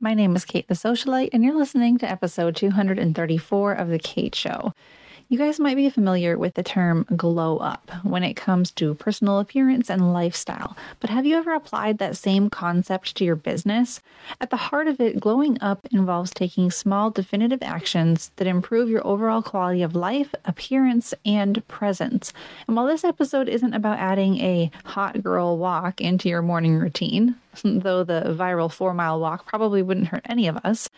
My name is Kate the Socialite, and you're listening to episode 234 of The Kate Show. You guys might be familiar with the term glow up when it comes to personal appearance and lifestyle, but have you ever applied that same concept to your business? At the heart of it, glowing up involves taking small, definitive actions that improve your overall quality of life, appearance, and presence. And while this episode isn't about adding a hot girl walk into your morning routine, though the viral four mile walk probably wouldn't hurt any of us,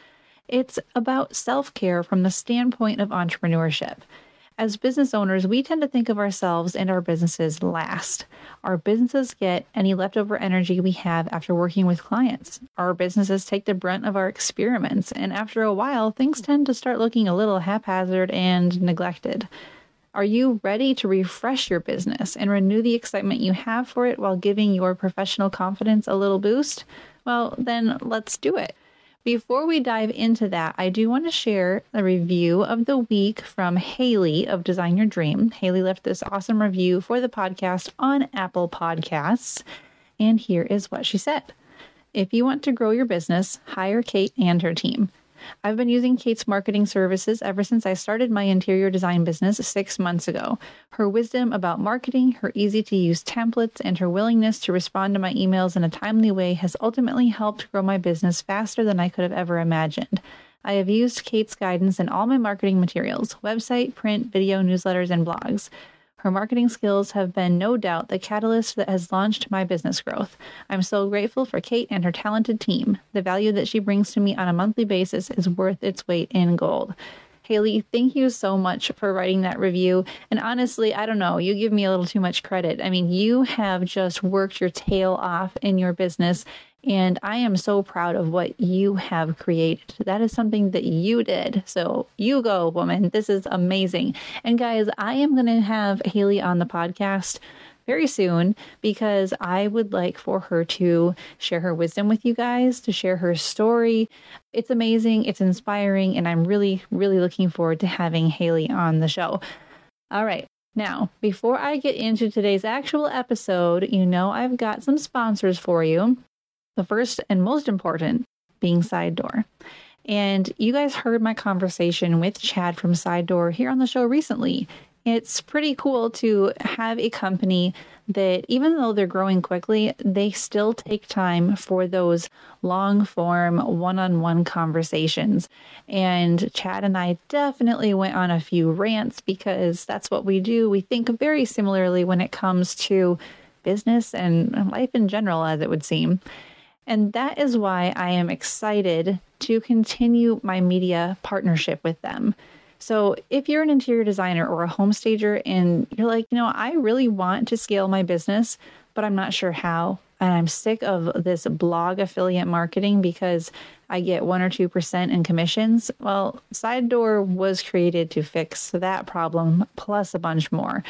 it's about self care from the standpoint of entrepreneurship. As business owners, we tend to think of ourselves and our businesses last. Our businesses get any leftover energy we have after working with clients. Our businesses take the brunt of our experiments, and after a while, things tend to start looking a little haphazard and neglected. Are you ready to refresh your business and renew the excitement you have for it while giving your professional confidence a little boost? Well, then let's do it. Before we dive into that, I do want to share a review of the week from Haley of Design Your Dream. Haley left this awesome review for the podcast on Apple Podcasts. And here is what she said If you want to grow your business, hire Kate and her team. I've been using Kate's marketing services ever since I started my interior design business six months ago. Her wisdom about marketing, her easy to use templates, and her willingness to respond to my emails in a timely way has ultimately helped grow my business faster than I could have ever imagined. I have used Kate's guidance in all my marketing materials website, print, video, newsletters, and blogs. Her marketing skills have been no doubt the catalyst that has launched my business growth. I'm so grateful for Kate and her talented team. The value that she brings to me on a monthly basis is worth its weight in gold. Haley, thank you so much for writing that review. And honestly, I don't know, you give me a little too much credit. I mean, you have just worked your tail off in your business and I am so proud of what you have created. That is something that you did. So you go, woman. This is amazing. And guys, I am going to have Haley on the podcast very soon because I would like for her to share her wisdom with you guys, to share her story. It's amazing, it's inspiring, and I'm really, really looking forward to having Haley on the show. All right. Now, before I get into today's actual episode, you know I've got some sponsors for you. The first and most important being Side Door. And you guys heard my conversation with Chad from Side Door here on the show recently. It's pretty cool to have a company that, even though they're growing quickly, they still take time for those long form one on one conversations. And Chad and I definitely went on a few rants because that's what we do. We think very similarly when it comes to business and life in general, as it would seem. And that is why I am excited to continue my media partnership with them. So, if you're an interior designer or a home stager and you're like, you know, I really want to scale my business, but I'm not sure how, and I'm sick of this blog affiliate marketing because I get 1 or 2% in commissions, well, Side Door was created to fix that problem plus a bunch more.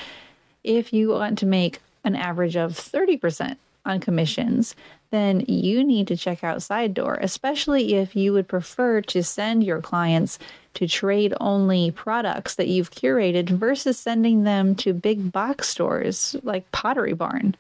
If you want to make an average of 30% on commissions, then you need to check out Side Door, especially if you would prefer to send your clients to trade only products that you've curated versus sending them to big box stores like Pottery Barn.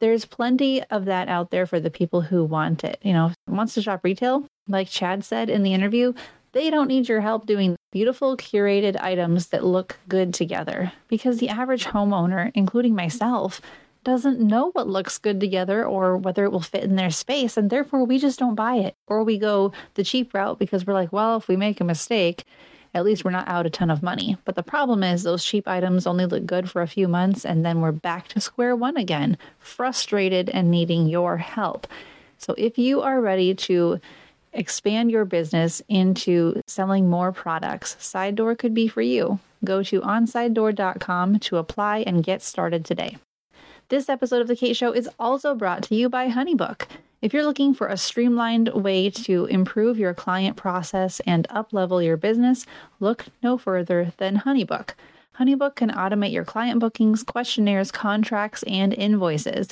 There's plenty of that out there for the people who want it. You know, wants to shop retail, like Chad said in the interview, they don't need your help doing beautiful curated items that look good together because the average homeowner, including myself, doesn't know what looks good together or whether it will fit in their space. And therefore, we just don't buy it. Or we go the cheap route because we're like, well, if we make a mistake, at least we're not out a ton of money. But the problem is, those cheap items only look good for a few months, and then we're back to square one again, frustrated and needing your help. So if you are ready to expand your business into selling more products, Side Door could be for you. Go to onsidedoor.com to apply and get started today. This episode of The Kate Show is also brought to you by Honeybook. If you're looking for a streamlined way to improve your client process and uplevel your business, look no further than Honeybook. Honeybook can automate your client bookings, questionnaires, contracts, and invoices.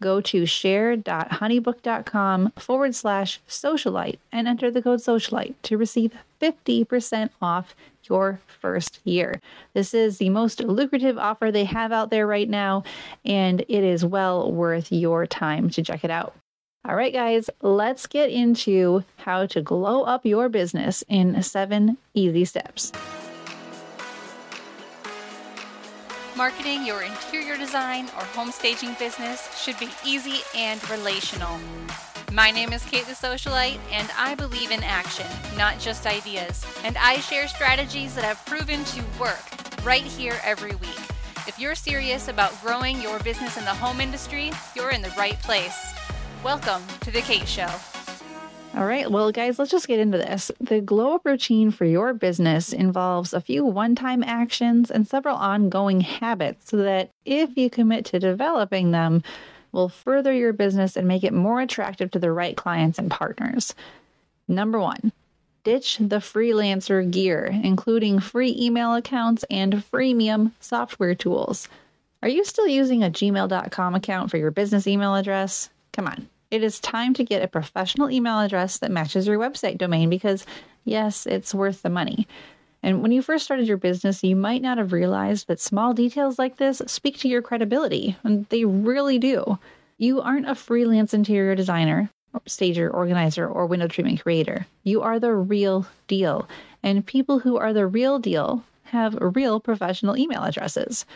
Go to share.honeybook.com forward slash socialite and enter the code socialite to receive 50% off your first year. This is the most lucrative offer they have out there right now, and it is well worth your time to check it out. All right, guys, let's get into how to glow up your business in seven easy steps. Marketing your interior design or home staging business should be easy and relational. My name is Kate the Socialite, and I believe in action, not just ideas. And I share strategies that have proven to work right here every week. If you're serious about growing your business in the home industry, you're in the right place. Welcome to The Kate Show. All right, well, guys, let's just get into this. The glow up routine for your business involves a few one time actions and several ongoing habits so that if you commit to developing them, will further your business and make it more attractive to the right clients and partners. Number one, ditch the freelancer gear, including free email accounts and freemium software tools. Are you still using a gmail.com account for your business email address? Come on, it is time to get a professional email address that matches your website domain because, yes, it's worth the money. And when you first started your business, you might not have realized that small details like this speak to your credibility, and they really do. You aren't a freelance interior designer, stager, organizer, or window treatment creator. You are the real deal. And people who are the real deal have real professional email addresses.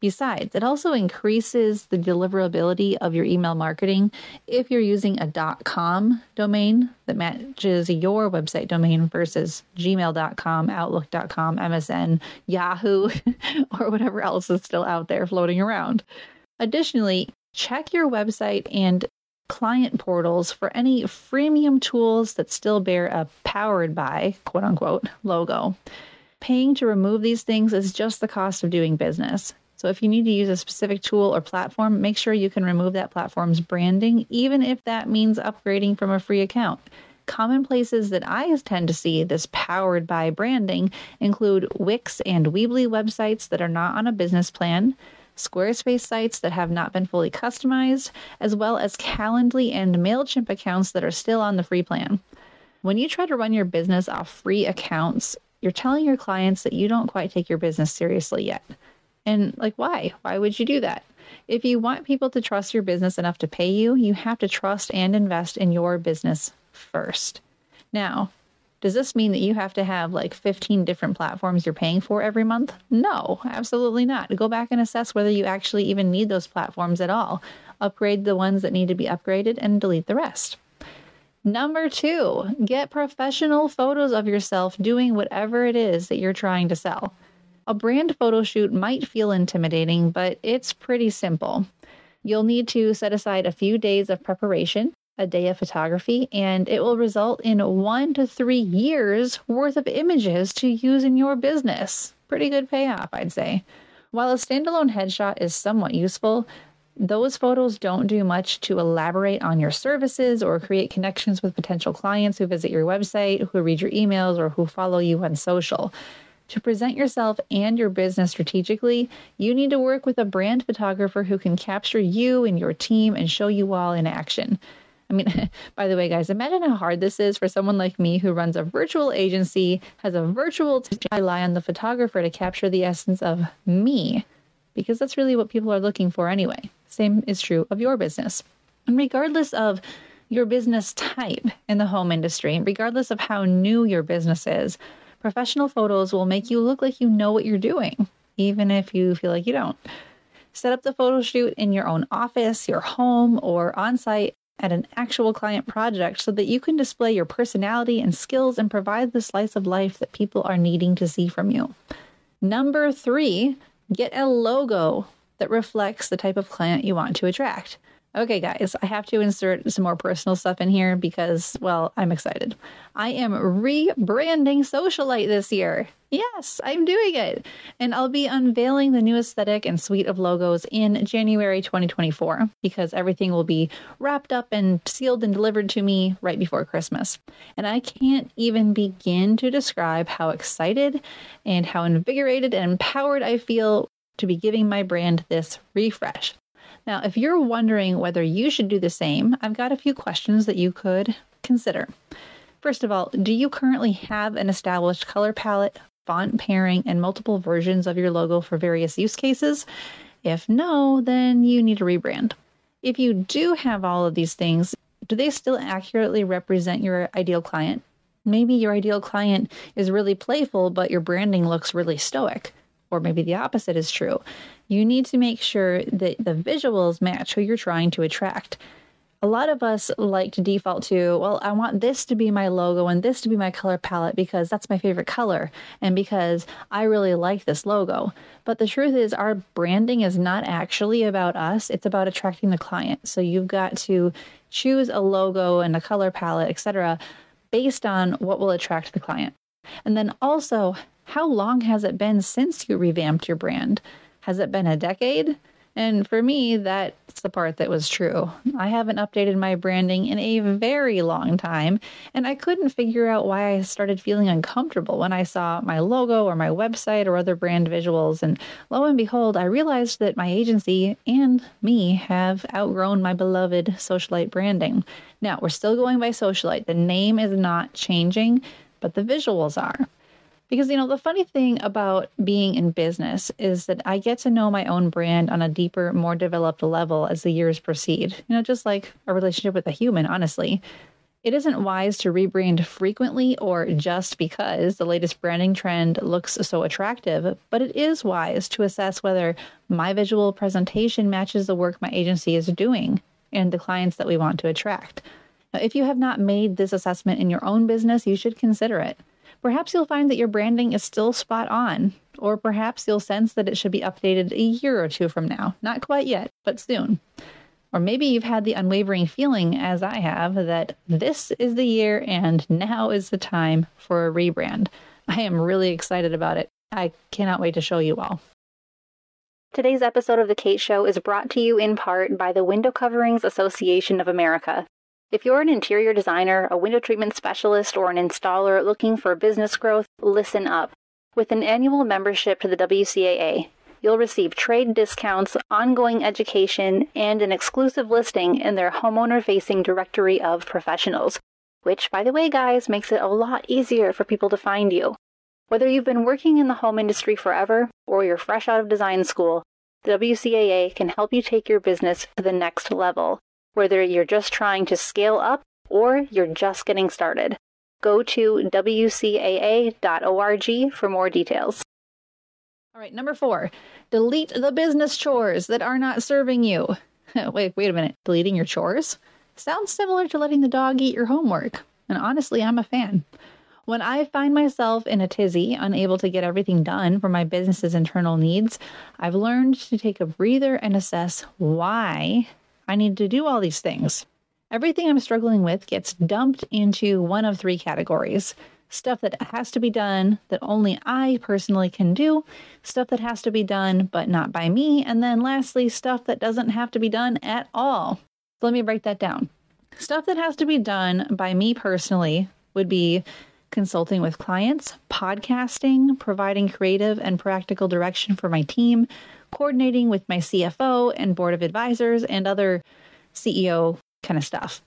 Besides, it also increases the deliverability of your email marketing if you're using a .com domain that matches your website domain versus gmail.com, outlook.com, MSN, Yahoo, or whatever else is still out there floating around. Additionally, check your website and client portals for any freemium tools that still bear a powered by quote unquote logo. Paying to remove these things is just the cost of doing business. So if you need to use a specific tool or platform, make sure you can remove that platform's branding, even if that means upgrading from a free account. Common places that I tend to see this powered by branding include Wix and Weebly websites that are not on a business plan, Squarespace sites that have not been fully customized, as well as Calendly and MailChimp accounts that are still on the free plan. When you try to run your business off free accounts, you're telling your clients that you don't quite take your business seriously yet. And like, why? Why would you do that? If you want people to trust your business enough to pay you, you have to trust and invest in your business first. Now, does this mean that you have to have like 15 different platforms you're paying for every month? No, absolutely not. Go back and assess whether you actually even need those platforms at all. Upgrade the ones that need to be upgraded and delete the rest. Number two, get professional photos of yourself doing whatever it is that you're trying to sell. A brand photo shoot might feel intimidating, but it's pretty simple. You'll need to set aside a few days of preparation, a day of photography, and it will result in one to three years worth of images to use in your business. Pretty good payoff, I'd say. While a standalone headshot is somewhat useful, those photos don't do much to elaborate on your services or create connections with potential clients who visit your website, who read your emails, or who follow you on social. To present yourself and your business strategically, you need to work with a brand photographer who can capture you and your team and show you all in action. I mean, by the way, guys, imagine how hard this is for someone like me who runs a virtual agency, has a virtual. I rely on the photographer to capture the essence of me, because that's really what people are looking for anyway. Same is true of your business. And regardless of your business type in the home industry, regardless of how new your business is, Professional photos will make you look like you know what you're doing, even if you feel like you don't. Set up the photo shoot in your own office, your home, or on site at an actual client project so that you can display your personality and skills and provide the slice of life that people are needing to see from you. Number three, get a logo that reflects the type of client you want to attract. Okay, guys, I have to insert some more personal stuff in here because, well, I'm excited. I am rebranding Socialite this year. Yes, I'm doing it. And I'll be unveiling the new aesthetic and suite of logos in January 2024 because everything will be wrapped up and sealed and delivered to me right before Christmas. And I can't even begin to describe how excited and how invigorated and empowered I feel to be giving my brand this refresh. Now, if you're wondering whether you should do the same, I've got a few questions that you could consider. First of all, do you currently have an established color palette, font pairing, and multiple versions of your logo for various use cases? If no, then you need to rebrand. If you do have all of these things, do they still accurately represent your ideal client? Maybe your ideal client is really playful, but your branding looks really stoic. Or maybe the opposite is true. You need to make sure that the visuals match who you're trying to attract a lot of us like to default to, well, I want this to be my logo and this to be my color palette because that's my favorite color and because I really like this logo. But the truth is, our branding is not actually about us, it's about attracting the client. So you've got to choose a logo and a color palette, etc., based on what will attract the client. And then also, how long has it been since you revamped your brand? Has it been a decade? And for me, that's the part that was true. I haven't updated my branding in a very long time, and I couldn't figure out why I started feeling uncomfortable when I saw my logo or my website or other brand visuals. And lo and behold, I realized that my agency and me have outgrown my beloved Socialite branding. Now, we're still going by Socialite. The name is not changing, but the visuals are. Because, you know, the funny thing about being in business is that I get to know my own brand on a deeper, more developed level as the years proceed. You know, just like a relationship with a human, honestly. It isn't wise to rebrand frequently or just because the latest branding trend looks so attractive, but it is wise to assess whether my visual presentation matches the work my agency is doing and the clients that we want to attract. Now, if you have not made this assessment in your own business, you should consider it. Perhaps you'll find that your branding is still spot on, or perhaps you'll sense that it should be updated a year or two from now. Not quite yet, but soon. Or maybe you've had the unwavering feeling, as I have, that this is the year and now is the time for a rebrand. I am really excited about it. I cannot wait to show you all. Today's episode of The Kate Show is brought to you in part by the Window Coverings Association of America. If you're an interior designer, a window treatment specialist, or an installer looking for business growth, listen up. With an annual membership to the WCAA, you'll receive trade discounts, ongoing education, and an exclusive listing in their homeowner facing directory of professionals, which, by the way, guys, makes it a lot easier for people to find you. Whether you've been working in the home industry forever or you're fresh out of design school, the WCAA can help you take your business to the next level whether you're just trying to scale up or you're just getting started. Go to WCAA.org for more details. All right, number four, delete the business chores that are not serving you. wait, wait a minute. Deleting your chores? Sounds similar to letting the dog eat your homework. And honestly, I'm a fan. When I find myself in a tizzy, unable to get everything done for my business's internal needs, I've learned to take a breather and assess why I need to do all these things. Everything I'm struggling with gets dumped into one of three categories stuff that has to be done that only I personally can do, stuff that has to be done but not by me, and then lastly, stuff that doesn't have to be done at all. Let me break that down. Stuff that has to be done by me personally would be consulting with clients, podcasting, providing creative and practical direction for my team, coordinating with my CFO and board of advisors and other CEO kind of stuff.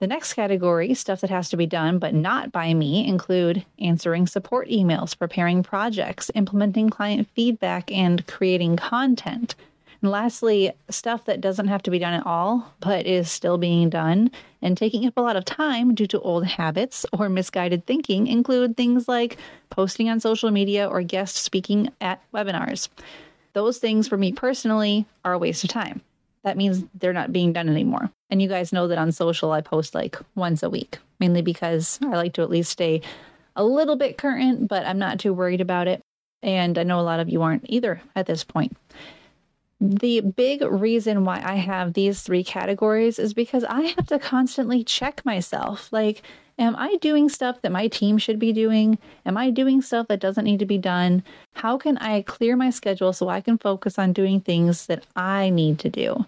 The next category, stuff that has to be done but not by me, include answering support emails, preparing projects, implementing client feedback, and creating content. And lastly, stuff that doesn't have to be done at all, but is still being done and taking up a lot of time due to old habits or misguided thinking include things like posting on social media or guest speaking at webinars. Those things for me personally are a waste of time. That means they're not being done anymore. And you guys know that on social, I post like once a week, mainly because I like to at least stay a little bit current, but I'm not too worried about it. And I know a lot of you aren't either at this point. The big reason why I have these three categories is because I have to constantly check myself. Like, Am I doing stuff that my team should be doing? Am I doing stuff that doesn't need to be done? How can I clear my schedule so I can focus on doing things that I need to do?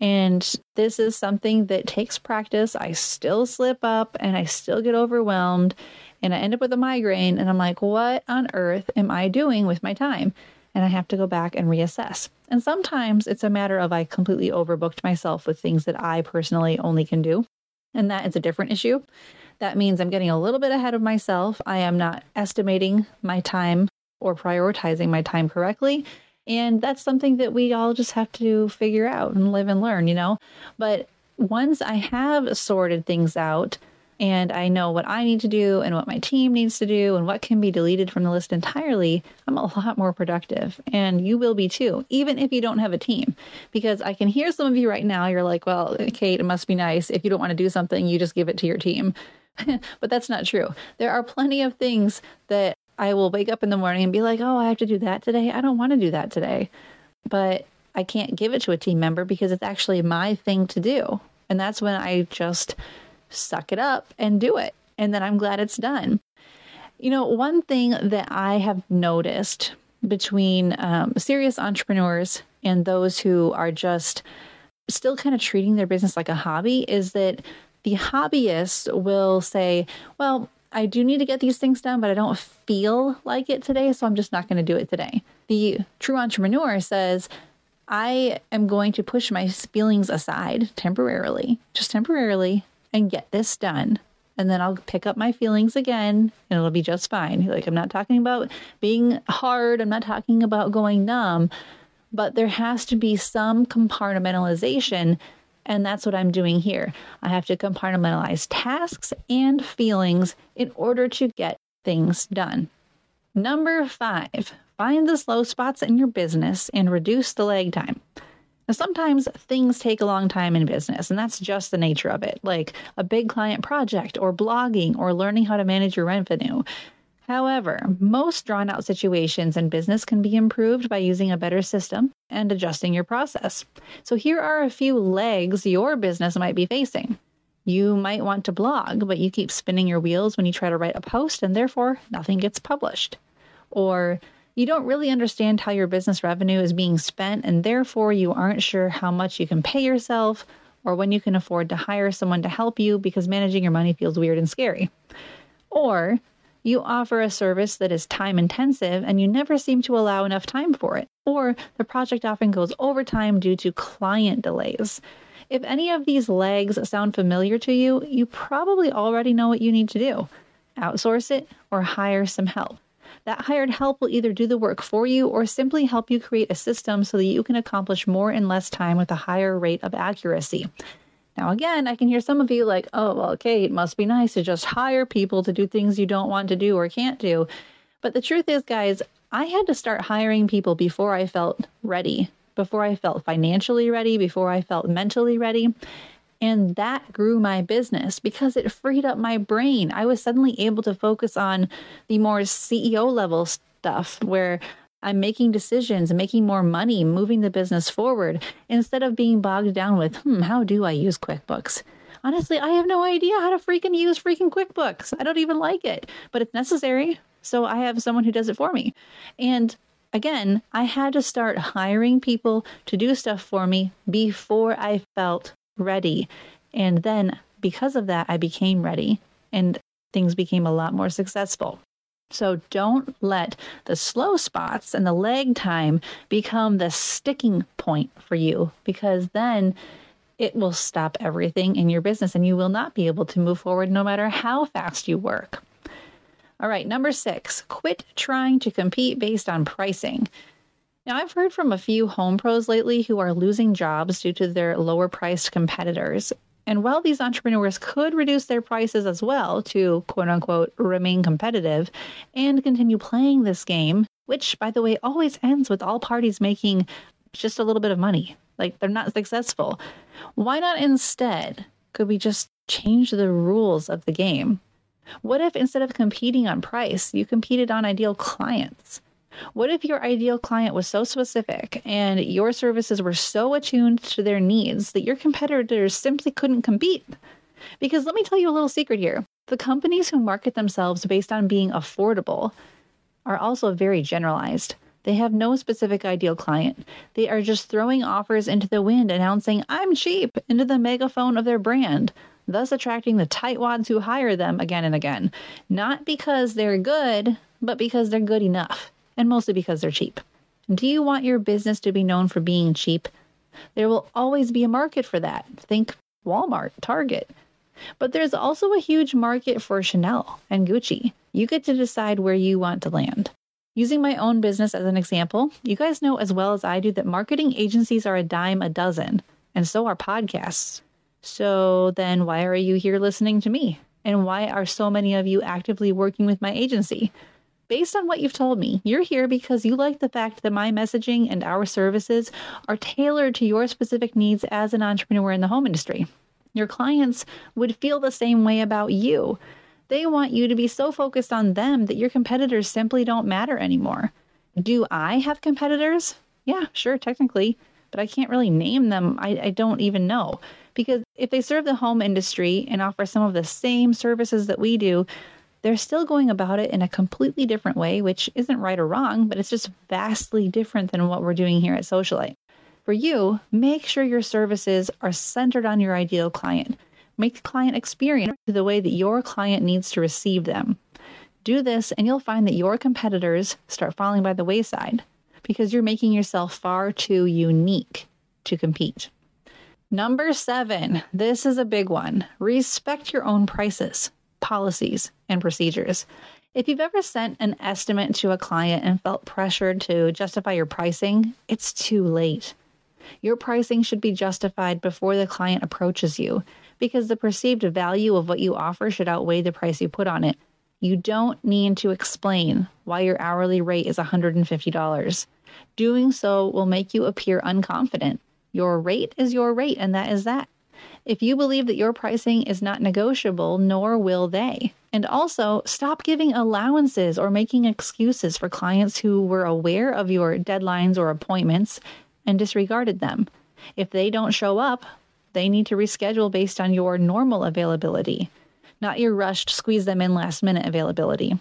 And this is something that takes practice. I still slip up and I still get overwhelmed and I end up with a migraine. And I'm like, what on earth am I doing with my time? And I have to go back and reassess. And sometimes it's a matter of I completely overbooked myself with things that I personally only can do. And that is a different issue. That means I'm getting a little bit ahead of myself. I am not estimating my time or prioritizing my time correctly. And that's something that we all just have to figure out and live and learn, you know? But once I have sorted things out and I know what I need to do and what my team needs to do and what can be deleted from the list entirely, I'm a lot more productive. And you will be too, even if you don't have a team. Because I can hear some of you right now, you're like, well, Kate, it must be nice. If you don't want to do something, you just give it to your team. but that's not true. There are plenty of things that I will wake up in the morning and be like, oh, I have to do that today. I don't want to do that today. But I can't give it to a team member because it's actually my thing to do. And that's when I just suck it up and do it. And then I'm glad it's done. You know, one thing that I have noticed between um, serious entrepreneurs and those who are just still kind of treating their business like a hobby is that the hobbyist will say, Well, I do need to get these things done, but I don't feel like it today, so I'm just not going to do it today. The true entrepreneur says, I am going to push my feelings aside temporarily, just temporarily, and get this done. And then I'll pick up my feelings again and it'll be just fine. Like, I'm not talking about being hard, I'm not talking about going numb, but there has to be some compartmentalization. And that's what I'm doing here. I have to compartmentalize tasks and feelings in order to get things done. Number five, find the slow spots in your business and reduce the lag time. Now, sometimes things take a long time in business, and that's just the nature of it, like a big client project, or blogging, or learning how to manage your revenue. However, most drawn out situations in business can be improved by using a better system and adjusting your process. So, here are a few legs your business might be facing. You might want to blog, but you keep spinning your wheels when you try to write a post, and therefore nothing gets published. Or you don't really understand how your business revenue is being spent, and therefore you aren't sure how much you can pay yourself or when you can afford to hire someone to help you because managing your money feels weird and scary. Or you offer a service that is time intensive and you never seem to allow enough time for it. Or the project often goes overtime due to client delays. If any of these legs sound familiar to you, you probably already know what you need to do outsource it or hire some help. That hired help will either do the work for you or simply help you create a system so that you can accomplish more in less time with a higher rate of accuracy. Now, again, I can hear some of you like, oh, well, okay, it must be nice to just hire people to do things you don't want to do or can't do. But the truth is, guys, I had to start hiring people before I felt ready, before I felt financially ready, before I felt mentally ready. And that grew my business because it freed up my brain. I was suddenly able to focus on the more CEO level stuff where I'm making decisions making more money, moving the business forward instead of being bogged down with, hmm, how do I use QuickBooks? Honestly, I have no idea how to freaking use freaking QuickBooks. I don't even like it, but it's necessary. So I have someone who does it for me. And again, I had to start hiring people to do stuff for me before I felt ready. And then because of that, I became ready and things became a lot more successful. So don't let the slow spots and the lag time become the sticking point for you because then it will stop everything in your business and you will not be able to move forward no matter how fast you work. All right, number six, quit trying to compete based on pricing. Now, I've heard from a few home pros lately who are losing jobs due to their lower priced competitors. And while these entrepreneurs could reduce their prices as well to quote unquote remain competitive and continue playing this game, which, by the way, always ends with all parties making just a little bit of money, like they're not successful, why not instead could we just change the rules of the game? What if instead of competing on price, you competed on ideal clients? What if your ideal client was so specific and your services were so attuned to their needs that your competitors simply couldn't compete? Because let me tell you a little secret here the companies who market themselves based on being affordable are also very generalized. They have no specific ideal client. They are just throwing offers into the wind, announcing, I'm cheap, into the megaphone of their brand, thus attracting the tightwads who hire them again and again. Not because they're good, but because they're good enough and mostly because they're cheap. Do you want your business to be known for being cheap? There will always be a market for that. Think Walmart, Target. But there's also a huge market for Chanel and Gucci. You get to decide where you want to land. Using my own business as an example, you guys know as well as I do that marketing agencies are a dime a dozen, and so are podcasts. So then why are you here listening to me? And why are so many of you actively working with my agency? Based on what you've told me, you're here because you like the fact that my messaging and our services are tailored to your specific needs as an entrepreneur in the home industry. Your clients would feel the same way about you. They want you to be so focused on them that your competitors simply don't matter anymore. Do I have competitors? Yeah, sure, technically, but I can't really name them. I, I don't even know. Because if they serve the home industry and offer some of the same services that we do, they're still going about it in a completely different way, which isn't right or wrong, but it's just vastly different than what we're doing here at Socialite. For you, make sure your services are centered on your ideal client. Make the client experience the way that your client needs to receive them. Do this, and you'll find that your competitors start falling by the wayside because you're making yourself far too unique to compete. Number seven, this is a big one. Respect your own prices, policies, and procedures. If you've ever sent an estimate to a client and felt pressured to justify your pricing, it's too late. Your pricing should be justified before the client approaches you because the perceived value of what you offer should outweigh the price you put on it. You don't need to explain why your hourly rate is $150. Doing so will make you appear unconfident. Your rate is your rate, and that is that. If you believe that your pricing is not negotiable, nor will they. And also, stop giving allowances or making excuses for clients who were aware of your deadlines or appointments and disregarded them. If they don't show up, they need to reschedule based on your normal availability, not your rushed squeeze them in last minute availability.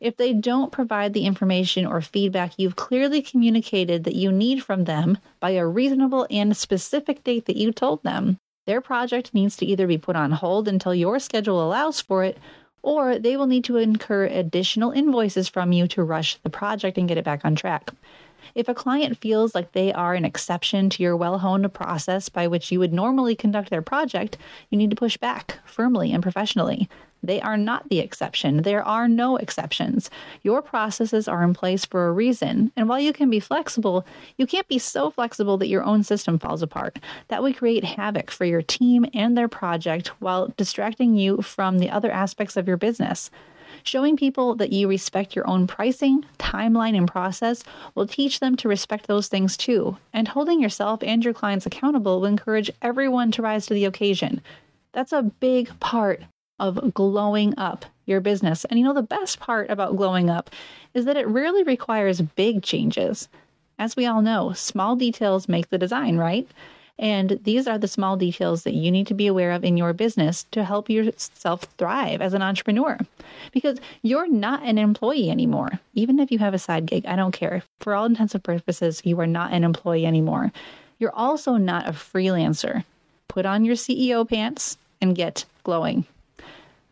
If they don't provide the information or feedback you've clearly communicated that you need from them by a reasonable and specific date that you told them, their project needs to either be put on hold until your schedule allows for it, or they will need to incur additional invoices from you to rush the project and get it back on track. If a client feels like they are an exception to your well honed process by which you would normally conduct their project, you need to push back firmly and professionally. They are not the exception. There are no exceptions. Your processes are in place for a reason. And while you can be flexible, you can't be so flexible that your own system falls apart. That would create havoc for your team and their project while distracting you from the other aspects of your business. Showing people that you respect your own pricing, timeline, and process will teach them to respect those things too. And holding yourself and your clients accountable will encourage everyone to rise to the occasion. That's a big part of glowing up your business. And you know, the best part about glowing up is that it rarely requires big changes. As we all know, small details make the design, right? And these are the small details that you need to be aware of in your business to help yourself thrive as an entrepreneur. Because you're not an employee anymore. Even if you have a side gig, I don't care. For all intents and purposes, you are not an employee anymore. You're also not a freelancer. Put on your CEO pants and get glowing.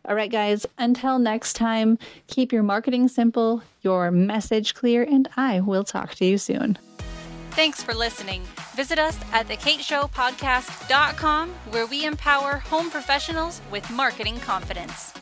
All right, guys, until next time, keep your marketing simple, your message clear, and I will talk to you soon. Thanks for listening. Visit us at thekateshowpodcast.com where we empower home professionals with marketing confidence.